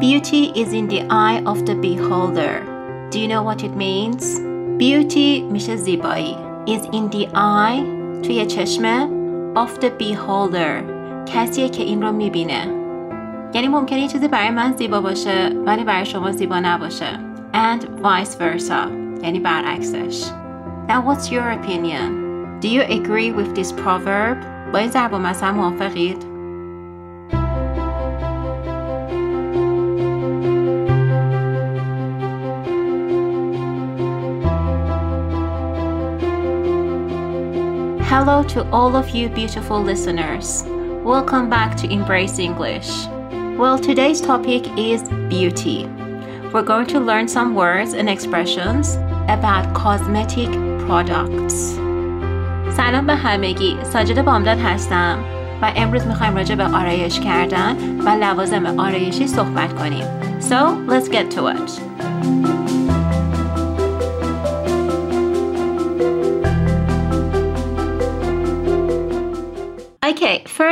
Beauty is in the eye of the beholder. Do you know what it means? Beauty میشه زیبایی. Is in the eye توی چشم of the beholder. کسیه که این رو میبینه. یعنی ممکنه یه چیزی برای من زیبا باشه ولی برای شما زیبا نباشه. And vice versa. یعنی برعکسش. Now what's your opinion? Do you agree with this proverb? با این ضرب مثلا موافقید؟ Hello to all of you beautiful listeners. Welcome back to Embrace English. Well, today's topic is beauty. We're going to learn some words and expressions about cosmetic products. سلام به همگی ساجد بامداد هستم و امروز میخوایم راجع به آرایش کردن و لوازم آرایشی صحبت کنیم. So, let's get to it.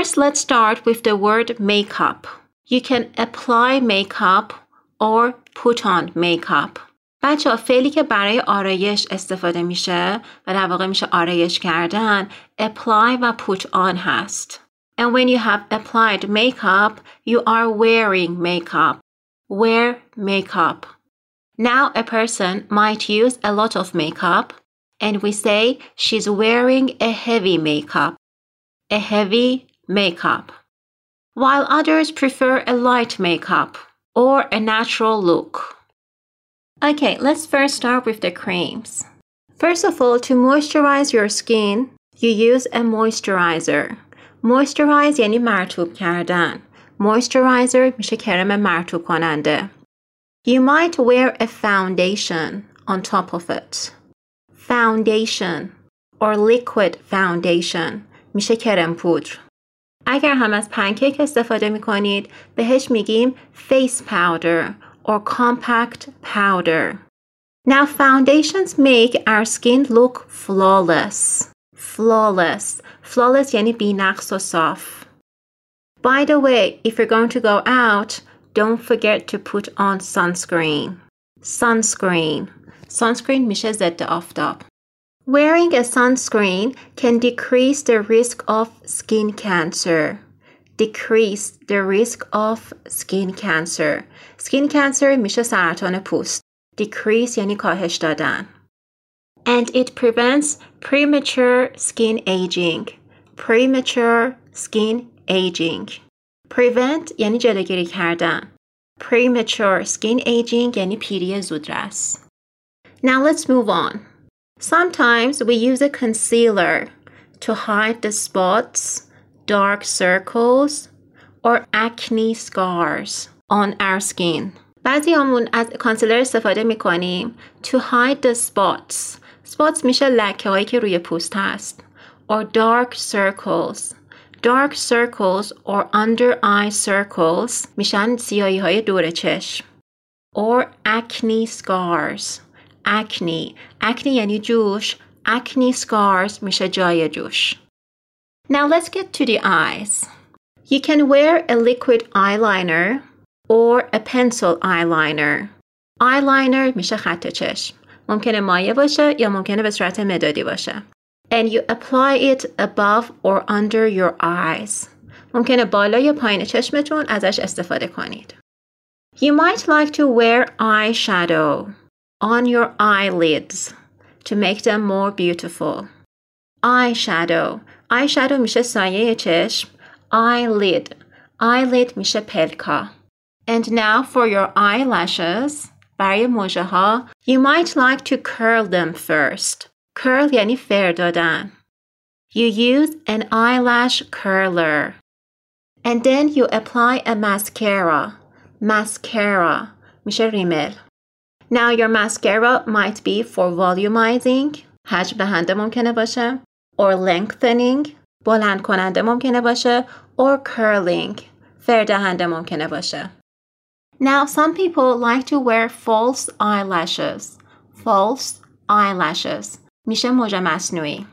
first let's start with the word makeup. You can apply makeup or put on makeup. بچه ها فعلی که برای آرایش استفاده میشه و در واقع میشه آرایش کردن apply و put on هست. And when you have applied makeup, you are wearing makeup. Wear makeup. Now a person might use a lot of makeup and we say she's wearing a heavy makeup. A heavy makeup. While others prefer a light makeup or a natural look. Okay, let's first start with the creams. First of all, to moisturize your skin, you use a moisturizer. Moisturize یعنی مرطوب کردن. Moisturizer میشه کرم مرطوب کننده. You might wear a foundation on top of it. Foundation or liquid foundation میشه کرم پودر. اگر هم از پنکیک استفاده می کنید بهش میگیم face powder or compact powder. Now foundations make our skin look flawless. Flawless. Flawless یعنی بی نقص و صاف. By the way, if you're going to go out, don't forget to put on sunscreen. Sunscreen. Sunscreen میشه ضد آفتاب. Wearing a sunscreen can decrease the risk of skin cancer. Decrease the risk of skin cancer. Skin cancer میشه سرطان پوست. Decrease یعنی کاهش دادن. And it prevents premature skin aging. Premature skin aging. Prevent یعنی جلوگیری کردن. Premature skin aging یعنی پیری زودرس. Now let's move on. Sometimes we use a concealer to hide the spots, dark circles, or acne scars on our skin. بعضی همون از کانسیلر استفاده می کنیم to hide the spots. spots میشه لکه هایی که روی پوست هست. or dark circles. dark circles or under eye circles میشن سیاهی های دور چشم. or acne scars. Acne. acne یعنی جوش. acne scars میشه جای جوش. Now let's get to the eyes. You can wear a liquid eyeliner or a pencil eyeliner. eyeliner میشه خط چشم. ممکنه مایه باشه یا ممکنه به صورت مدادی باشه. And you apply it above or under your eyes. ممکنه بالا یا پایین چشمتون ازش استفاده کنید. You might like to wear eyeshadow. on your eyelids to make them more beautiful. Eyeshadow. Eyeshadow میشه سایه چشم. Eyelid. Eyelid میشه پلکا. And now for your eyelashes. برای موجه ها. You might like to curl them first. Curl یعنی فر دادن. You use an eyelash curler. And then you apply a mascara. Mascara میشه ریمل. Now your mascara might be for volumizing حجم دهنده ممکنه باشه or lengthening بلند کننده ممکنه باشه or curling فر دهنده ممکنه باشه Now some people like to wear false eyelashes false eyelashes میشه موج مصنوعی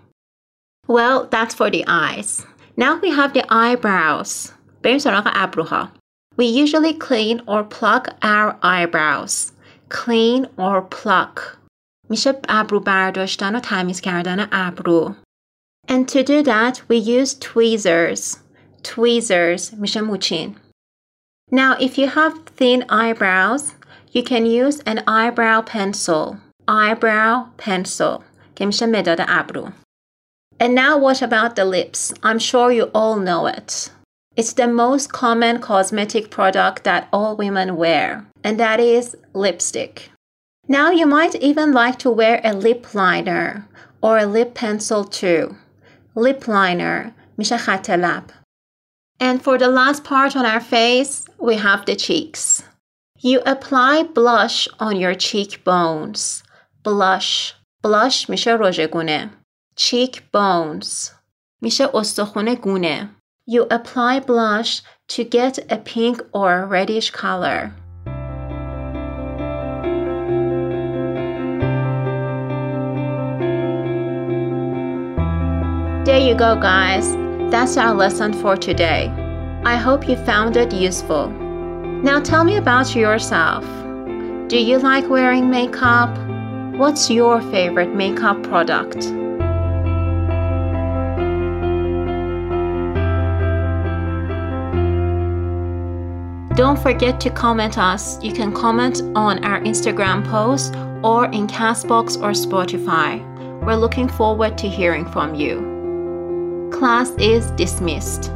Well, that's for the eyes. Now we have the eyebrows. بریم سراغ ابروها. We usually clean or pluck our eyebrows. Clean or pluck. میشه ابرو برداشتن و تمیز کردن ابرو. And to do that, we use tweezers. Tweezers میشه موچین. Now, if you have thin eyebrows, you can use an eyebrow pencil. Eyebrow pencil که میشه مداد ابرو. And now what about the lips? I'm sure you all know it. It's the most common cosmetic product that all women wear, and that is lipstick. Now you might even like to wear a lip liner or a lip pencil too. Lip liner میشه خط لب. And for the last part on our face, we have the cheeks. You apply blush on your cheekbones. Blush. Blush میشه رژ گونه. Cheekbones میشه استخون گونه. You apply blush to get a pink or reddish color. There you go, guys. That's our lesson for today. I hope you found it useful. Now tell me about yourself. Do you like wearing makeup? What's your favorite makeup product? Don't forget to comment us. You can comment on our Instagram post or in Castbox or Spotify. We're looking forward to hearing from you. Class is dismissed.